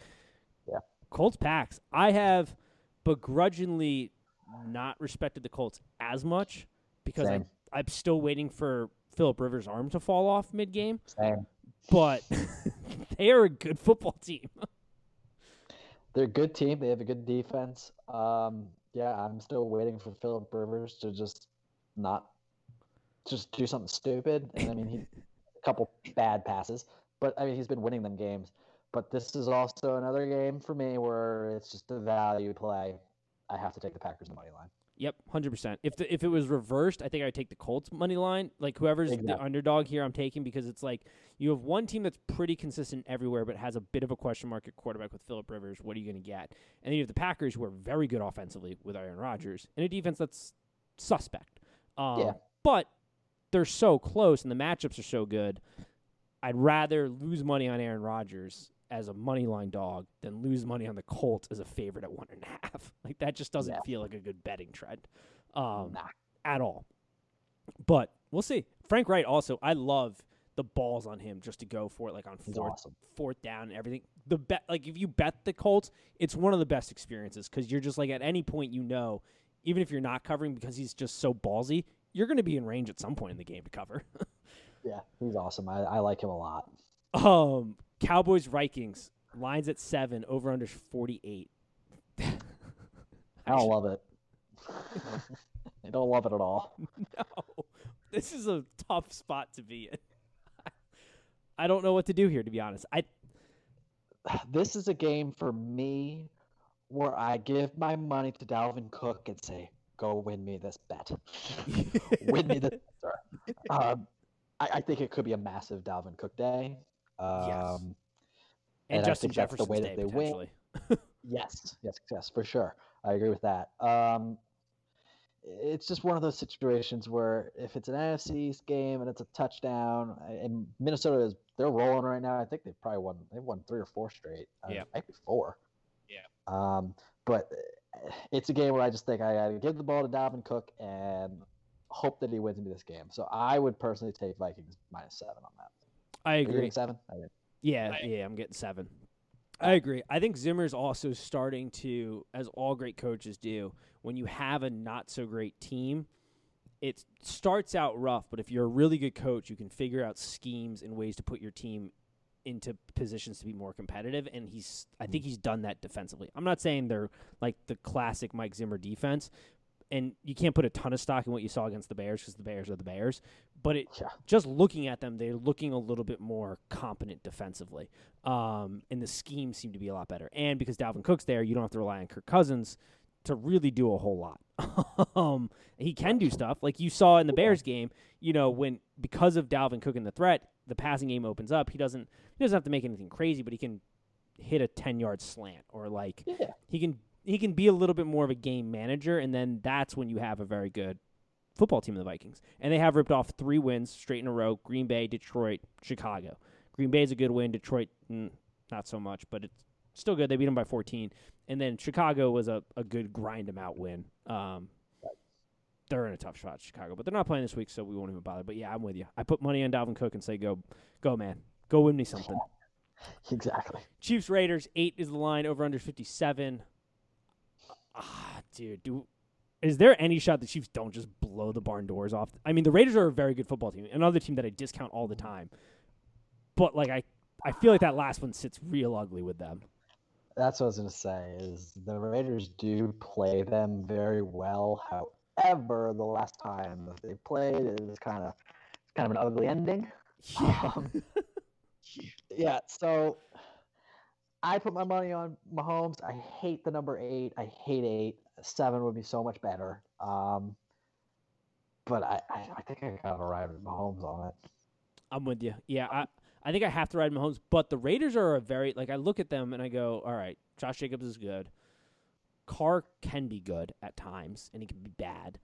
Yeah. Colts Packs. I have begrudgingly not respected the Colts as much because I. I'm still waiting for Philip Rivers' arm to fall off mid game, but they are a good football team. They're a good team. They have a good defense. Um, yeah, I'm still waiting for Philip Rivers to just not just do something stupid. And I mean, he a couple bad passes, but I mean, he's been winning them games. But this is also another game for me where it's just a value play. I have to take the Packers the money line. Yep, hundred percent. If the, if it was reversed, I think I'd take the Colts money line. Like whoever's the underdog here, I'm taking because it's like you have one team that's pretty consistent everywhere, but has a bit of a question mark at quarterback with Philip Rivers. What are you going to get? And then you have the Packers, who are very good offensively with Aaron Rodgers, and a defense that's suspect. Um, Yeah. But they're so close, and the matchups are so good. I'd rather lose money on Aaron Rodgers as a money line dog than lose money on the Colts as a favorite at one and a half. Like that just doesn't Yeah. feel like a good betting trend um, Nah. at all. But we'll see. Frank Reich also, I love the balls on him just to go for it, like on He's fourth awesome. fourth down and everything. The bet, like if you bet the Colts, it's one of the best experiences because you're just like at any point you know, even if you're not covering because he's just so ballsy, you're going to be in range at some point in the game to cover. Yeah, he's awesome. I, I like him a lot. um, Cowboys Vikings lines at seven, over under forty eight. I don't love it. I don't love it at all. no, this is a tough spot to be in. I don't know what to do here, to be honest. I This is a game for me where I give my money to Dalvin Cook and say, "Go win me this bet. win me this." Um, I, I think it could be a massive Dalvin Cook day. Um, Yes. and and I Justin think that's the way that they win. Yes, yes, yes, for sure. I agree with that. Um, it's just one of those situations where if it's an NFC East game and it's a touchdown, and Minnesota is they're rolling right now. I think they've probably won they've won three or four straight. Uh, Yeah. maybe four. Yeah. Um, but uh, it's a game where I just think I got to give the ball to Dalvin Cook and hope that he wins me this game. So I would personally take Vikings minus seven on that. I Are you agree. getting seven? I did. Yeah, I- yeah, I'm getting seven. I agree. I think Zimmer's also starting to, as all great coaches do, when you have a not so great team, it starts out rough, but if you're a really good coach, you can figure out schemes and ways to put your team into positions to be more competitive. And he's, I think mm. he's done that defensively. I'm not saying they're like the classic Mike Zimmer defense, and you can't put a ton of stock in what you saw against the Bears because the Bears are the Bears. But it, Yeah. just looking at them, they're looking a little bit more competent defensively. Um, and the scheme seemed to be a lot better. And because Dalvin Cook's there, you don't have to rely on Kirk Cousins to really do a whole lot. um, he can do stuff like you saw in the Bears game. You know, when because of Dalvin Cook and the threat, the passing game opens up. He doesn't he doesn't have to make anything crazy, but he can hit a ten yard slant or like Yeah. he can he can be a little bit more of a game manager, and then that's when you have a very good football team in the Vikings. And they have ripped off three wins straight in a row: Green Bay, Detroit, Chicago. Green Bay is a good win. Detroit, mm, not so much, but it's still good. They beat them by 14. And then Chicago was a, a good grind them out win. Um, they're in a tough spot, Chicago, but they're not playing this week, so we won't even bother. But yeah, I'm with you. I put money on Dalvin Cook and say, go, go, man, go win me something. Exactly. Chiefs Raiders eight is the line over under 57. Ah, dude, do is there any shot the Chiefs don't just blow the barn doors off? I mean, the Raiders are a very good football team, another team that I discount all the time. But like I, I feel like that last one sits real ugly with them. That's what I was gonna say. Is the Raiders do play them very well. However, the last time that they played, it was kind of it's kind of an ugly ending. Um, yeah. So I put my money on Mahomes. I hate the number eight. I hate eight. Seven would be so much better. Um, but I, I, I think I gotta ride with Mahomes on it. I'm with you. Yeah, I, I think I have to ride Mahomes, but the Raiders are a very like I look at them and I go, all right, Josh Jacobs is good. Carr can be good at times, and he can be bad.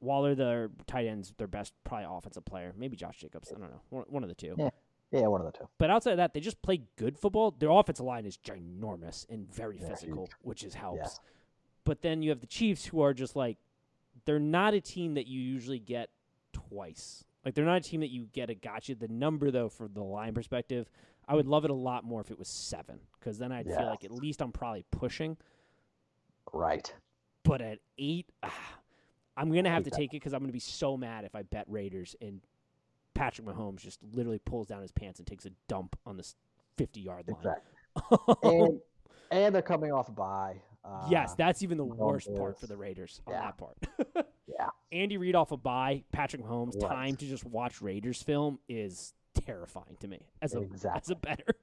Waller, their tight ends, their best probably offensive player. Maybe Josh Jacobs. I don't know. One, one of the two. Yeah. Yeah, one of the two. But outside of that, they just play good football. Their offensive line is ginormous and very Yeah, physical, huge. which is helps. Yeah. But then you have the Chiefs, who are just like they're not a team that you usually get twice. Like they're not a team that you get a gotcha. The number though, for the line perspective, I would love it a lot more if it was seven, because then I'd feel like at least I'm probably pushing. Right. But at eight, ah, I'm gonna have to that. take it because I'm gonna be so mad if I bet Raiders and Patrick Mahomes just literally pulls down his pants and takes a dump on this 50 yard line. Exactly. and and they're coming off a bye. Uh, yes, that's even the Mahomes worst part for the Raiders on yeah. that part. Yeah. Andy Reid off a bye, Patrick Mahomes, time to just watch Raiders film is terrifying to me as a as a better.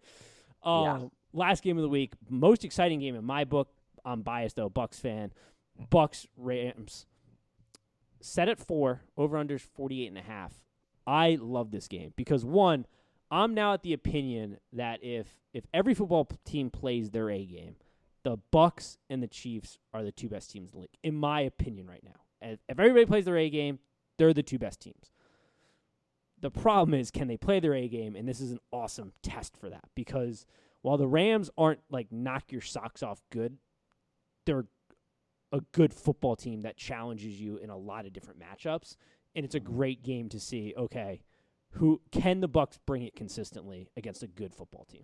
Um, Last game of the week, most exciting game in my book. I'm biased though, Bucs fan. Bucs Rams. Set at four, over under 48 and a half. I love this game because one, I'm now at the opinion that if if every football team plays their A game, the Bucs and the Chiefs are the two best teams in the league, in my opinion, right now. If everybody plays their A game, they're the two best teams. The problem is, can they play their A game? And this is an awesome test for that because while the Rams aren't like knock your socks off good, they're a good football team that challenges you in a lot of different matchups. And it's a great game to see, okay, who can the Bucs bring it consistently against a good football team?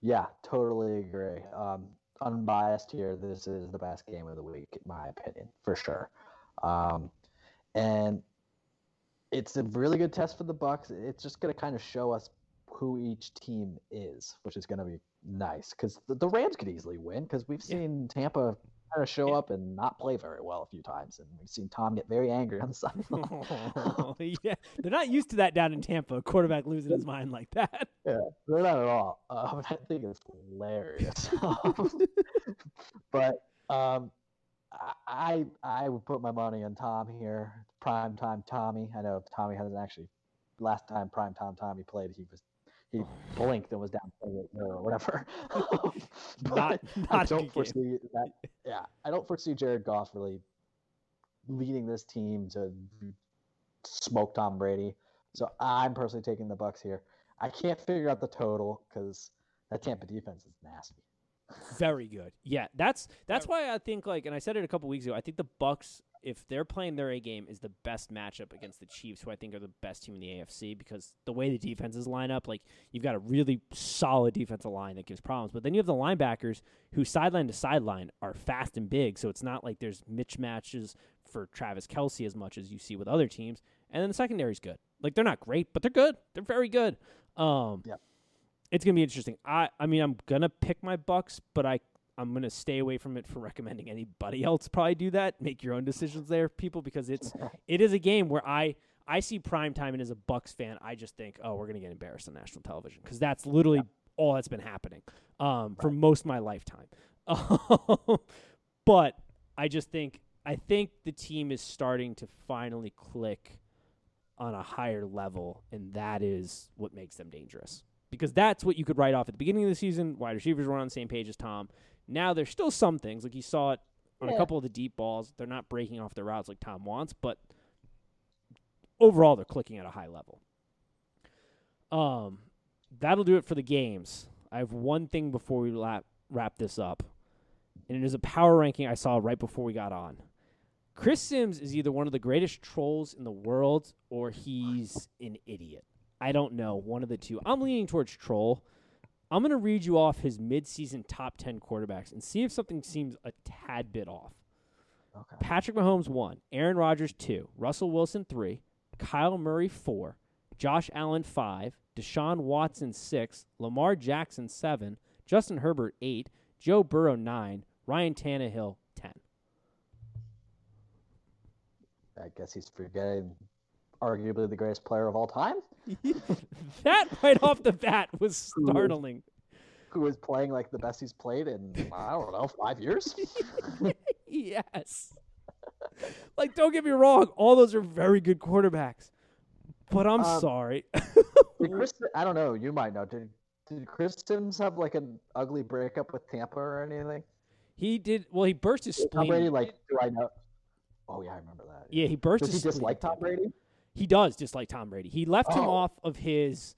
Yeah, totally agree. Um, unbiased here, this is the best game of the week, in my opinion, for sure. Um, and it's a really good test for the Bucs. It's just going to kind of show us who each team is, which is going to be nice because the, the Rams could easily win because we've Yeah. seen Tampa kind of show Yeah. up and not play very well a few times, and we've seen Tom get very angry on the sideline. yeah, they're not used to that down in Tampa. A quarterback losing his mind like that. Yeah, they're not at all. Um, I think it's hilarious. but um, I I would put my money on Tom here. Prime time Tommy. I know Tommy hasn't actually. Last time prime time Tommy played, he was he oh, blinked and was down 28 or whatever. but Not- I not don't good game. foresee that. Yeah, I don't foresee Jared Goff really leading this team to smoke Tom Brady. So I'm personally taking the Bucs here. I can't figure out the total because that Tampa defense is nasty. Very good. Yeah, that's that's why I think like, and I said it a couple weeks ago. I think the Bucs, if they're playing their A game, is the best matchup against the Chiefs, who I think are the best team in the AFC because the way the defenses line up, like you've got a really solid defensive line that gives problems, but then you have the linebackers who sideline to sideline are fast and big, so it's not like there's mismatches for Travis Kelce as much as you see with other teams. And then the secondary's good. Like they're not great, but they're good. They're very good. Um, Yep. it's gonna be interesting. I I mean I'm gonna pick my Bucs, but I I'm gonna stay away from it for recommending anybody else probably do that. Make your own decisions there, people, because it's it is a game where I I see prime time and as a Bucs fan, I just think, oh, we're gonna get embarrassed on national television because that's literally all that's been happening um, for most of my lifetime. but I just think I think the team is starting to finally click on a higher level, and that is what makes them dangerous. Because that's what you could write off at the beginning of the season. Wide receivers were on the same page as Tom. Now there's still some things like you saw it on a couple of the deep balls. They're not breaking off their routes like Tom wants, but overall they're clicking at a high level. Um, that'll do it for the games. I have one thing before we lap, wrap this up, and it is a power ranking I saw right before we got on. Chris Sims is either one of the greatest trolls in the world or he's an idiot. I don't know, one of the two. I'm leaning towards troll. I'm going to read you off his midseason top 10 quarterbacks and see if something seems a tad bit off. Okay. Patrick Mahomes 1, Aaron Rodgers 2, Russell Wilson 3, Kyler Murray 4, Josh Allen 5, Deshaun Watson 6, Lamar Jackson 7, Justin Herbert 8, Joe Burrow 9, Ryan Tannehill 10. I guess he's forgetting arguably the greatest player of all time, that right off the bat was startling. who is playing like the best he's played in I don't know five years. yes. like, don't get me wrong, all those are very good quarterbacks. But I'm Um, sorry. Did Chris, I don't know. You might know. Did did Chris Sims have like an ugly breakup with Tampa or anything? he did well. He burst his Tom spleen. Brady, like, do I know? Oh yeah, I remember that. yeah, he burst Does his he spleen dislike Tom Tampa. Brady? He does dislike Tom Brady. He left him Oh. off of his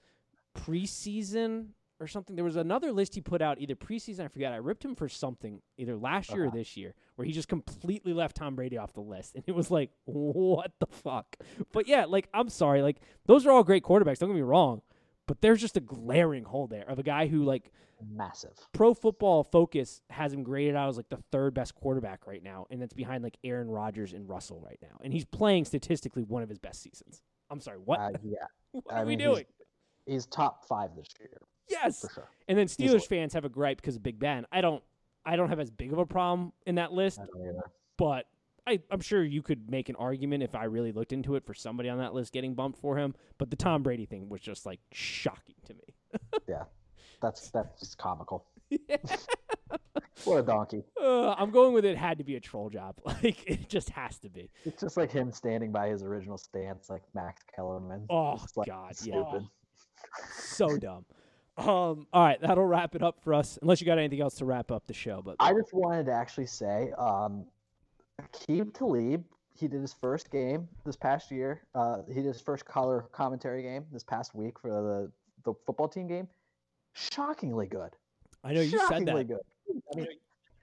preseason or something. There was another list he put out either preseason. I forget. I ripped him for something either last year or uh-huh. this year, where he just completely left Tom Brady off the list, and it was like, what the fuck? But yeah, like I'm sorry, like those are all great quarterbacks. Don't get me wrong, but there's just a glaring hole there of a guy who like Massive. Pro Football Focus has him graded out as like the third best quarterback right now, and that's behind like Aaron Rodgers and Russell right now, and he's playing statistically one of his best seasons. I'm sorry, what? Uh, yeah, what I are we mean, he's- doing? he's top five this year Yes. for sure. And then. Steelers fans have a gripe because of Big Ben. I don't, I don't have as big of a problem in that list, I don't either. but I, I'm sure you could make an argument if I really looked into it for somebody on that list getting bumped for him. But the Tom Brady thing was just like shocking to me. Yeah, that's that's just comical. What a donkey. Uh, I'm going with it. Had to be a troll job. Like it just has to be. It's just like him standing by his original stance, like Max Kellerman. Oh It's like God, yeah. stupid. so dumb. Um, all right, that'll wrap it up for us. Unless you got anything else to wrap up the show, but I just wanted to actually say, um, Aqib Talib, he did his first game this past year. Uh, he did his first color commentary game this past week for the, the football team game. Shockingly good. I know you said Shockingly that. good. I mean,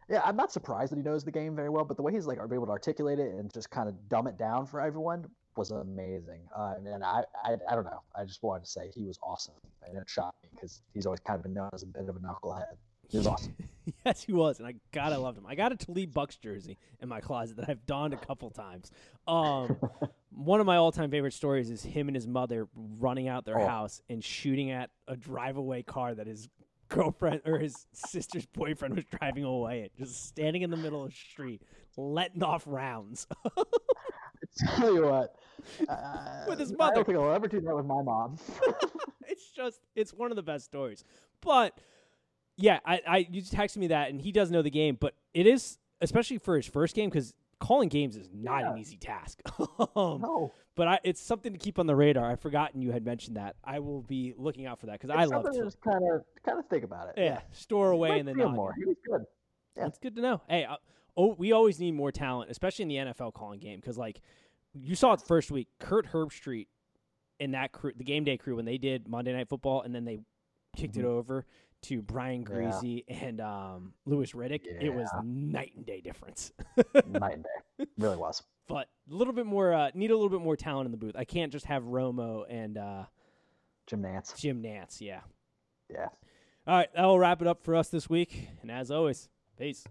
yeah, I'm not surprised that he knows the game very well, but the way he's like able to articulate it and just kind of dumb it down for everyone was amazing. Uh, and I, I, I don't know. I just wanted to say he was awesome, and it shocked me because he's always kind of been known as a bit of a knucklehead. He was awesome. yes, he was, and I God, I loved him. I got a Talib Bucs jersey in my closet that I've donned a couple times. Um, one of my all-time favorite stories is him and his mother running out their Oh. house and shooting at a drive-away car that his girlfriend or his sister's boyfriend was driving away in, just standing in the middle of the street, letting off rounds. Tell you what, uh, With his mother, I don't think I'll ever do that with my mom. it's just it's one of the best stories. But yeah, I, I you texted me that, and he does know the game, but it is especially for his first game because calling games is not Yeah. an easy task. um, No, but I, it's something to keep on the radar. I've forgotten you had mentioned that. I will be looking out for that because I love to just kind of kind of think about it. Yeah, store away and then not more. He was good. Yeah. That's good to know. Hey, uh, oh, we always need more talent, especially in the NFL calling game, because like you saw it the first week, Kirk Herbstreit and that crew, the game day crew, when they did Monday Night Football, and then they kicked it Mhm. over to Brian Yeah. Griese and um, Louis Riddick. It was night and day difference. Night and day. Really was. but a little bit more, uh, need a little bit more talent in the booth. I can't just have Romo and uh, Jim Nantz. Jim Nantz. Yeah. Yeah. All right, that will wrap it up for us this week. And as always, peace.